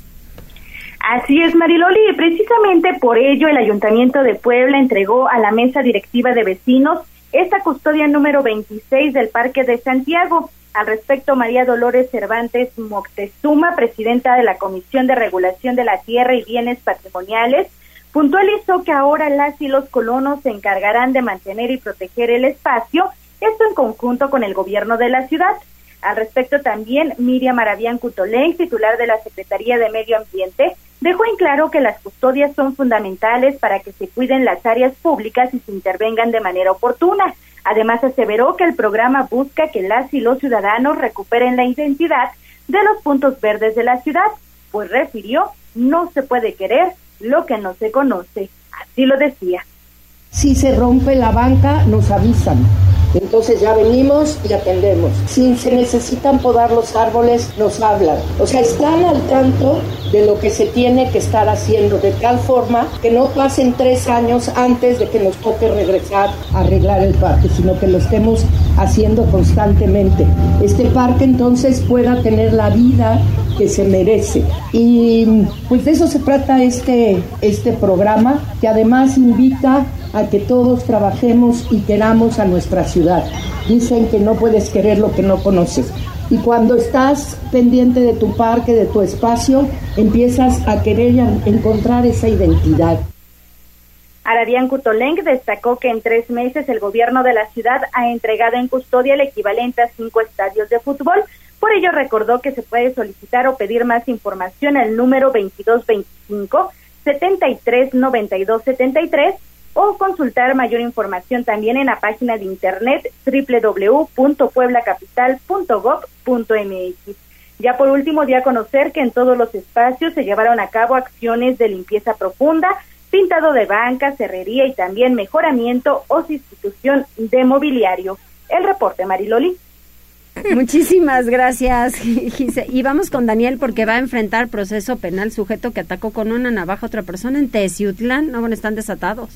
Así es, Mariloli, y precisamente por ello el Ayuntamiento de Puebla entregó a la mesa directiva de vecinos esta custodia número 26 del Parque de Santiago. Al respecto, María Dolores Cervantes Moctezuma, presidenta de la Comisión de Regulación de la Tierra y Bienes Patrimoniales, puntualizó que ahora las y los colonos se encargarán de mantener y proteger el espacio, esto en conjunto con el gobierno de la ciudad. Al respecto también, Miriam Arabián Cutolén, titular de la Secretaría de Medio Ambiente, dejó en claro que las custodias son fundamentales para que se cuiden las áreas públicas y se intervengan de manera oportuna. Además, aseveró que el programa busca que las y los ciudadanos recuperen la identidad de los puntos verdes de la ciudad, pues refirió, no se puede querer lo que no se conoce. Así lo decía. Si se rompe la banca, nos avisan. Entonces ya venimos y atendemos. Si se necesitan podar los árboles, nos hablan. O sea, están al tanto de lo que se tiene que estar haciendo, de tal forma que no pasen tres años antes de que nos toque regresar a arreglar el parque, sino que lo estemos haciendo constantemente. Este parque entonces pueda tener la vida que se merece. Y pues de eso se trata este, este programa, que además invita a que todos trabajemos y queramos a nuestra ciudad. Dicen que no puedes querer lo que no conoces. Y cuando estás pendiente de tu parque, de tu espacio, empiezas a querer encontrar esa identidad. Arabián Cutoleng destacó que en tres meses el gobierno de la ciudad ha entregado en custodia el equivalente a cinco estadios de fútbol. Por ello recordó que se puede solicitar o pedir más información al número 2225 739273 o consultar mayor información también en la página de internet www.pueblacapital.gov.mx. Ya por último, di a conocer que en todos los espacios se llevaron a cabo acciones de limpieza profunda, pintado de banca, cerrería y también mejoramiento o sustitución de mobiliario. El reporte, Mariloli. Muchísimas gracias. Y vamos con Daniel porque va a enfrentar proceso penal sujeto que atacó con una navaja a otra persona en Teciutlán. No, bueno, están desatados.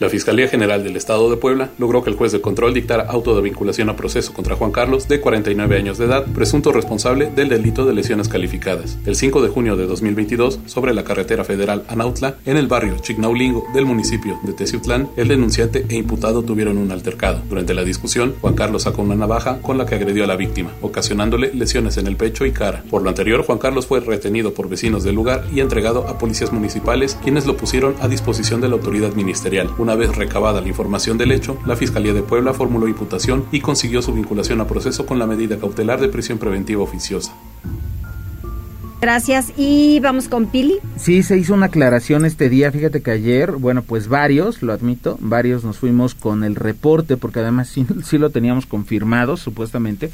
La Fiscalía General del Estado de Puebla logró que el juez de control dictara auto de vinculación a proceso contra Juan Carlos, de 49 años de edad, presunto responsable del delito de lesiones calificadas. El 5 de junio de 2022, sobre la carretera federal Anautla, en el barrio Chignaulingo del municipio de Teciutlán, el denunciante e imputado tuvieron un altercado. Durante la discusión, Juan Carlos sacó una navaja con la que agredió a la víctima, ocasionándole lesiones en el pecho y cara. Por lo anterior, Juan Carlos fue retenido por vecinos del lugar y entregado a policías municipales, quienes lo pusieron a disposición de la autoridad ministerial. Vez recabada la información del hecho, la Fiscalía de Puebla formuló imputación y consiguió su vinculación a proceso con la medida cautelar de prisión preventiva oficiosa. Gracias. Y vamos con Pili. Sí, se hizo una aclaración este día. Fíjate que ayer, bueno, pues varios, lo admito, varios nos fuimos con el reporte, porque además sí, sí lo teníamos confirmado, supuestamente,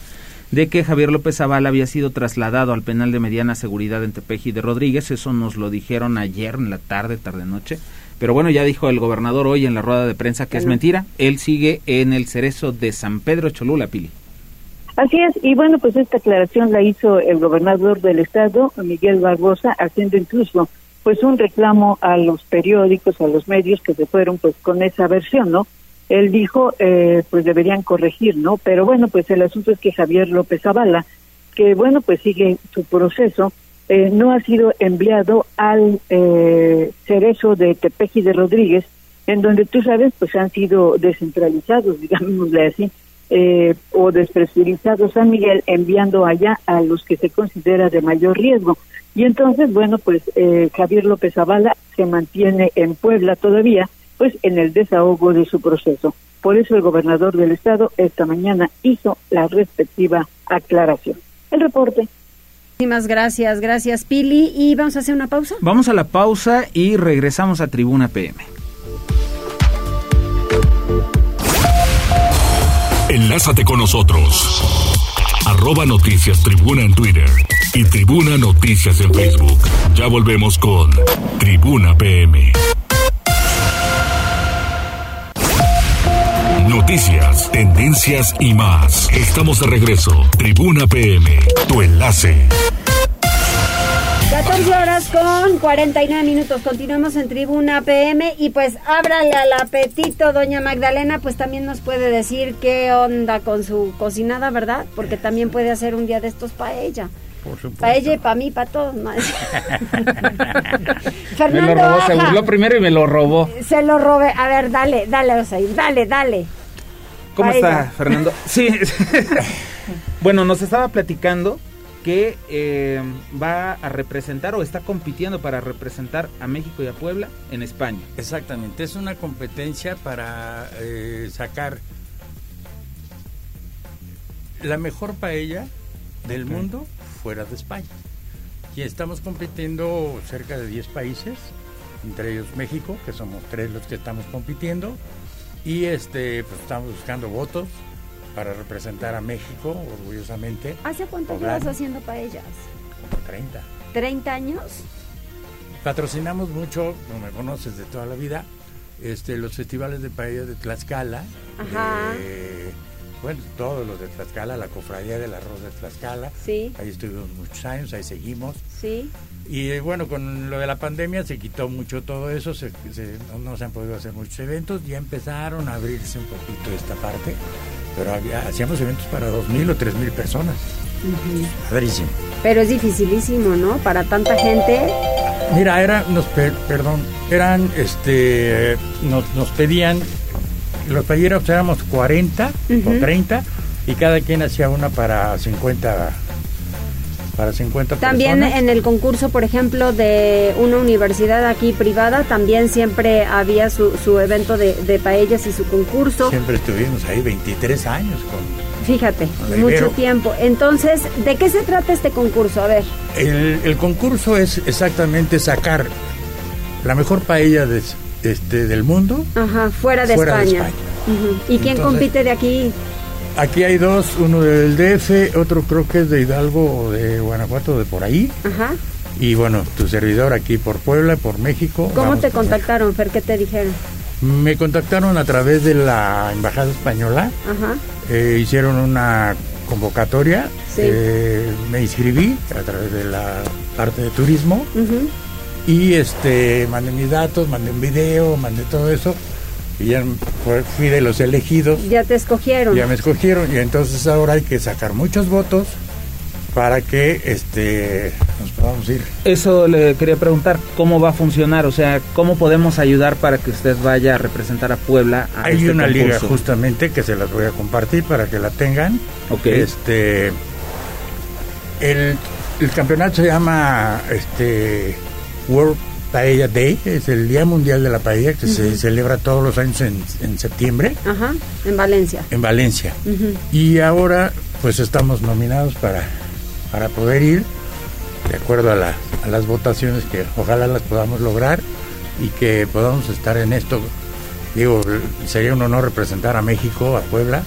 de que Javier López Zavala había sido trasladado al penal de mediana seguridad en Tepeji de Rodríguez. Eso nos lo dijeron ayer en la tarde, tarde-noche. Pero bueno, ya dijo el gobernador hoy en la rueda de prensa que es mentira. Él sigue en el cerezo de San Pedro Cholula, Pili. Así es, y bueno, pues esta aclaración la hizo el gobernador del estado, Miguel Barbosa, haciendo incluso pues un reclamo a los periódicos, a los medios que se fueron pues con esa versión, ¿no? Él dijo, eh, pues deberían corregir, ¿no? Pero bueno, pues el asunto es que Javier López Zavala, que bueno, pues sigue su proceso, eh, no ha sido enviado al eh, cerezo de Tepeji de Rodríguez, en donde tú sabes, pues han sido descentralizados, digámosle así, eh, o despresurizados San Miguel, enviando allá a los que se considera de mayor riesgo. Y entonces, bueno, pues eh, Javier López Zavala se mantiene en Puebla todavía, pues en el desahogo de su proceso. Por eso el gobernador del estado esta mañana hizo la respectiva aclaración. El reporte. Muchísimas gracias, gracias Pili. ¿Y vamos a hacer una pausa? Vamos a la pausa y regresamos a Tribuna PM. Enlázate con nosotros. Arroba Noticias Tribuna en Twitter y Tribuna Noticias en Facebook. Ya volvemos con Tribuna PM. Noticias, tendencias y más. Estamos de regreso. Tribuna PM, tu enlace. 14 horas con 49 minutos. Continuamos en Tribuna PM y pues ábrale al apetito, doña Magdalena, pues también nos puede decir qué onda con su cocinada, ¿verdad? Porque también puede hacer un día de estos para ella. Para ella y para mí, para todos. Fernando me lo robó, se burló primero y me lo robó. Se lo robé. A ver, dale, dale, Osair, dale, dale. ¿Cómo Paella. está, Fernando? Sí. bueno, nos estaba platicando que eh, va a representar o está compitiendo para representar a México y a Puebla en España. Exactamente, es una competencia para eh, sacar la mejor paella del mundo fuera de España. Y estamos compitiendo cerca de 10 países, entre ellos México, que somos tres los que estamos compitiendo, y este pues estamos buscando votos para representar a México orgullosamente. ¿Hace cuánto llevas haciendo paellas? Como 30. ¿30 años? Patrocinamos mucho, como me conoces de toda la vida, este, los festivales de paella de Tlaxcala. Ajá. de- bueno, todos los de Tlaxcala, la cofradía del arroz de Tlaxcala. Sí. Ahí estuvimos muchos años, ahí seguimos. Sí. Y eh, bueno, con lo de la pandemia se quitó mucho todo eso, se, se- no, no se han podido hacer muchos eventos, ya empezaron a abrirse un poquito esta parte, pero había- hacíamos eventos para 2.000 o 3.000 personas. Padrísimo. Pero es dificilísimo, ¿no? Para tanta gente. Mira, era, nos, per- perdón, eran, este, nos, nos pedían, los talleros éramos 40 o Ujú. 30 y cada quien hacía una para 50, para 50 También personas. en el concurso, por ejemplo, de una universidad aquí privada, también siempre había su, su evento de, de paellas y su concurso. Siempre estuvimos ahí 23 años con... Fíjate, Con mucho tiempo. Entonces, ¿de qué se trata este concurso? A ver. El, el concurso es exactamente sacar la mejor paella de- este, del mundo. Ajá, fuera de Fuera de España. ¿Y quién compite de aquí? Aquí hay dos, uno del DF, otro creo que es de Hidalgo o de Guanajuato, de por ahí. Ajá. Y bueno, tu servidor aquí por Puebla, por México. ¿Cómo te con- contactaron, Fer? ¿Qué te dijeron? Me contactaron a través de la Embajada Española, Ajá. eh, hicieron una convocatoria, Sí. eh, me inscribí a través de la parte de turismo Ujú. y este mandé mis datos, mandé un video, mandé todo eso y ya fui de los elegidos, Ya te escogieron. ya me escogieron y entonces ahora hay que sacar muchos votos para que este nos podamos ir. Eso le quería preguntar, ¿cómo va a funcionar? O sea, ¿cómo podemos ayudar para que usted vaya a representar a Puebla a Hay este una liga justamente que se las voy a compartir para que la tengan. Ok. Este el, el campeonato se llama este World Paella Day, es el Día Mundial de la Paella que se celebra todos los años en, en septiembre Ajá, en Valencia. en Valencia. Y ahora pues estamos nominados para, para poder ir de acuerdo a, la- a las votaciones que ojalá las podamos lograr y que podamos estar en esto. Digo, sería un honor representar a México, a Puebla,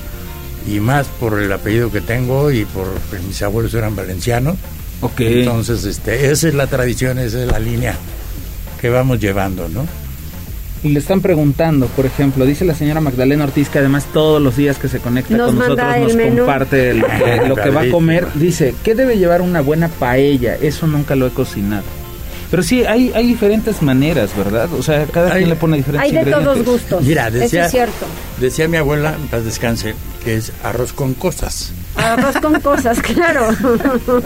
y más por el apellido que tengo y por que mis abuelos eran valencianos. Ok. Entonces, este, esa es la tradición, esa es la línea que vamos llevando, ¿no? Y le están preguntando, por ejemplo, dice la señora Magdalena Ortiz que además todos los días que se conecta Nos con nosotros nos menú. comparte lo que, lo que va a comer. Dice, ¿qué debe llevar una buena paella? Eso nunca lo he cocinado. Pero sí, hay, hay diferentes maneras, ¿verdad? O sea, cada Hay- quien le pone diferentes Hay de todos gustos. Mira, Eso decía- es cierto. Decía mi abuela, paz descanse, que es arroz con cosas. Arroz con cosas, claro.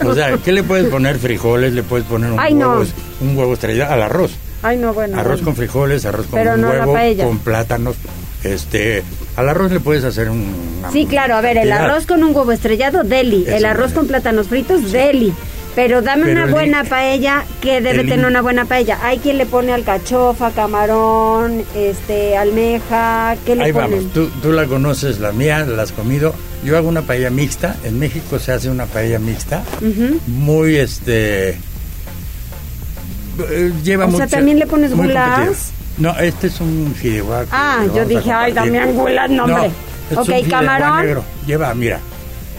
O sea, ¿qué le puedes poner? Frijoles, le puedes poner un, Ay, no. huevo, un huevo estrellado al arroz. Ay, no, bueno. arroz bueno. con frijoles, arroz con Pero un no huevo, con plátanos. Este, al arroz le puedes hacer un. Sí, claro, a ver, el arroz con un huevo estrellado, deli. Eso el arroz es. con plátanos fritos, deli. Pero dame Pero una el- buena paella, que debe el- tener una buena paella. Hay quien le pone alcachofa, camarón, este, almeja, ¿qué le Ahí ponen? vamos, tú, tú la conoces, la mía, la has comido. Yo hago una paella mixta. En México se hace una paella mixta. Muy, este. eh, Lleva O sea, ¿también le pones gulas? No, este es un fideuá. Ah, yo dije, ay, también gulas, no, hombre. es Ok, un fideuá camarón. negro. Lleva, mira,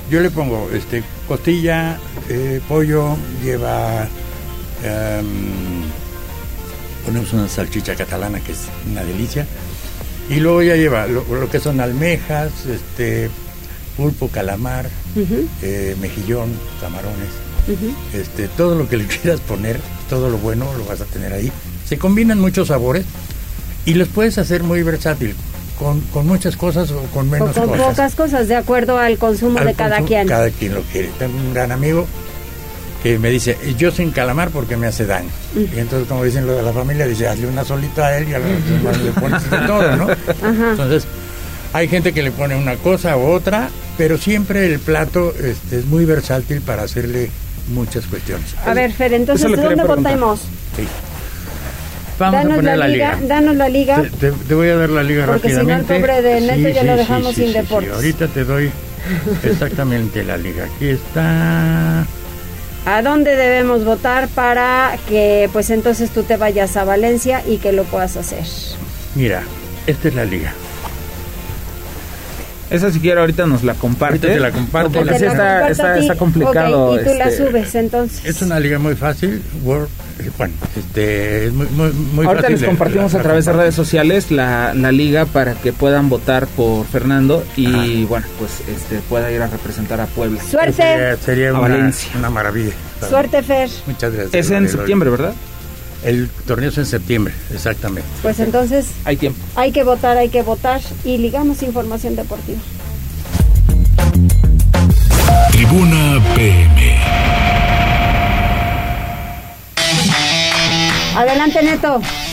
yo le pongo este costilla, eh, pollo, lleva. em, ponemos una salchicha catalana que es una delicia. Y luego ya lleva lo, lo que son almejas, este pulpo, calamar, eh, mejillón, camarones, este, todo lo que le quieras poner, todo lo bueno lo vas a tener ahí. Se combinan muchos sabores y los puedes hacer muy versátil, con, con muchas cosas o con O menos con cosas. pocas cosas, de acuerdo al consumo Al de cada consumo, quien. Cada quien lo quiere. Tengo un gran amigo que me dice, yo sin calamar porque me hace daño. Y entonces, como dicen lo de la familia, dice, hazle una solita a él y a los demás le pones de todo, ¿no? Ajá. Entonces, Hay gente que le pone una cosa u otra, pero siempre el plato este, es muy versátil para hacerle muchas cuestiones. A ver, Fer, entonces, ¿dónde votamos? Sí. Vamos danos a poner la, la liga, liga. danos la liga. Te, te- te voy a dar la liga Porque si no, el rápidamente. pobre de Neto ya lo dejamos sin sí, deportes. sí. Ahorita te doy exactamente la liga. Aquí está. ¿A dónde debemos votar para que pues entonces tú te vayas a Valencia y que lo puedas hacer? Mira, esta es la liga. Esa si quiere ahorita nos la comparte. Ahorita te la comparto. Porque sí la está, está, está complicado. Ok, y tú la este, subes entonces. Es una liga muy fácil. Word, eh, bueno, este, es muy, muy, muy Ahorita fácil. les compartimos la- a la través de redes sociales la, la liga para que puedan votar por Fernando y bueno, pues este pueda ir a representar a Puebla. Suerte. Sería, sería una, Valencia. una maravilla. Suerte, Fer. Muchas gracias. Es en septiembre. ¿verdad? El torneo es en septiembre, exactamente. Pues entonces Hay tiempo. hay que votar, hay que votar y ligamos información deportiva. Tribuna PM. Adelante, Neto.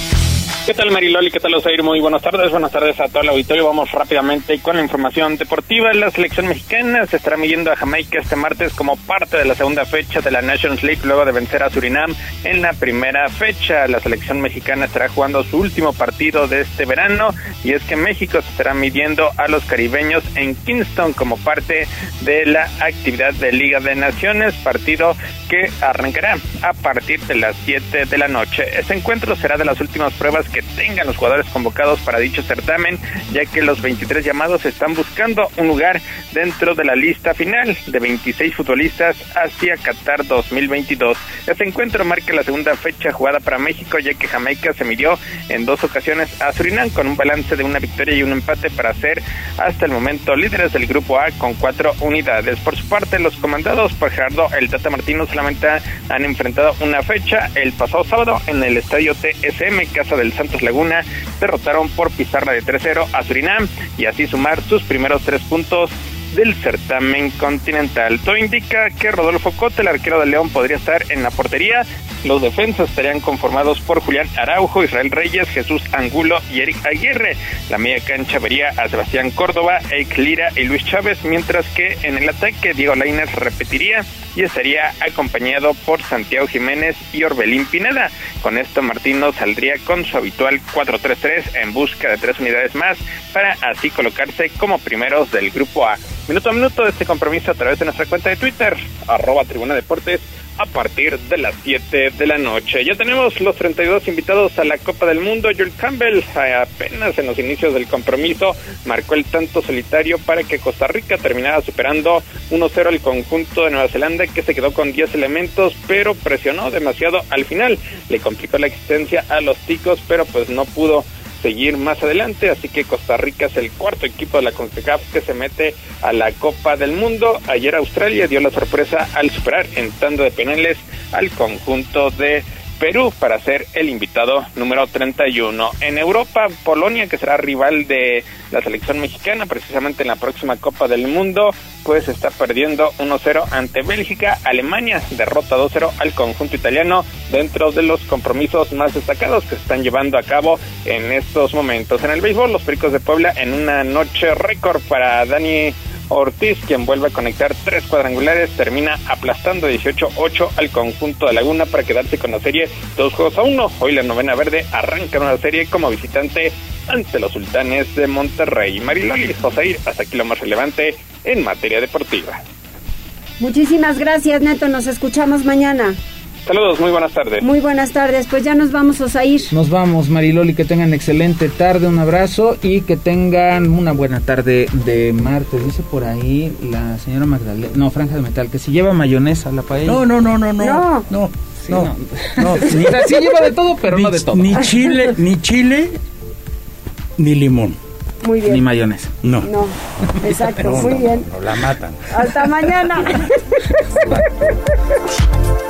¿Qué tal Mariloli? ¿Qué tal Osair? Muy buenas tardes. Buenas tardes a todo el auditorio. Vamos rápidamente con la información deportiva. La selección mexicana se estará midiendo a Jamaica este martes como parte de la segunda fecha de la Nations League luego de vencer a Surinam en la primera fecha. La selección mexicana estará jugando su último partido de este verano y es que México se estará midiendo a los caribeños en Kingston como parte de la actividad de Liga de Naciones, partido que arrancará a partir de las 7 de la noche. Este encuentro será de las últimas pruebas que tengan los jugadores convocados para dicho certamen, ya que los 23 llamados están buscando un lugar dentro de la lista final de 26 futbolistas hacia Qatar 2022. Este encuentro marca la segunda fecha jugada para México, ya que Jamaica se midió en dos ocasiones a Surinam con un balance de una victoria y un empate para ser hasta el momento líderes del grupo A con cuatro unidades. Por su parte, los comandados por Gerardo El Tata Martino solamente han enfrentado una fecha el pasado sábado en el estadio TSM Casa del Santos Laguna. Derrotaron por pizarra de 3-0 a Surinam y así sumar sus primeros tres puntos del certamen continental. Todo indica que Rodolfo Cote, el arquero de León, podría estar en la portería. Los defensas estarían conformados por Julián Araujo, Israel Reyes, Jesús Angulo y Eric Aguirre. La media cancha vería a Sebastián Córdoba, Eik Lira y Luis Chávez, mientras que en el ataque Diego Lainez repetiría y estaría acompañado por Santiago Jiménez y Orbelín Pineda. Con esto Martino saldría con su habitual 4-3-3 en busca de tres unidades más para así colocarse como primeros del grupo A. Minuto a minuto de este compromiso a través de nuestra cuenta de Twitter, arroba Tribuna Deportes, a partir de las 7 de la noche. Ya tenemos los 32 invitados a la Copa del Mundo. Joel Campbell eh, apenas en los inicios del compromiso marcó el tanto solitario para que Costa Rica terminara superando 1-0 al conjunto de Nueva Zelanda que se quedó con 10 elementos pero presionó demasiado al final. Le complicó la existencia a los ticos pero pues no pudo seguir más adelante, así que Costa Rica es el cuarto equipo de la CONCACAF que se mete a la Copa del Mundo. Ayer Australia dio la sorpresa al superar en tanda de penales al conjunto de Perú para ser el invitado número 31. En Europa, Polonia, que será rival de la selección mexicana precisamente en la próxima Copa del Mundo, pues está perdiendo 1-0 ante Bélgica. Alemania derrota 2-0 al conjunto italiano dentro de los compromisos más destacados que se están llevando a cabo en estos momentos. En el béisbol, los Pericos de Puebla en una noche récord para Dani Ortiz, quien vuelve a conectar tres cuadrangulares, termina aplastando 18-8 al conjunto de Laguna para quedarse con la serie dos juegos a uno. Hoy la novena verde arranca una serie como visitante ante los sultanes de Monterrey. Mariloli Josair, hasta aquí lo más relevante en materia deportiva. Muchísimas gracias, Neto. Nos escuchamos mañana. Saludos, muy buenas tardes. Muy buenas tardes. Pues ya nos vamos a ir. Nos vamos, Mariloli, que tengan excelente tarde, un abrazo y que tengan una buena tarde de martes. Dice por ahí la señora Magdalena, no, Franja de Metal, que si lleva mayonesa a la paella. No, no, no, no, no. No. No. Sí, no, no. no, o sea, sí lleva de todo, pero ni, no de todo. Ni chile, ni chile, ni limón. Muy bien. Ni mayonesa. No. No, exacto, muy no, bien. no, la matan. Hasta mañana.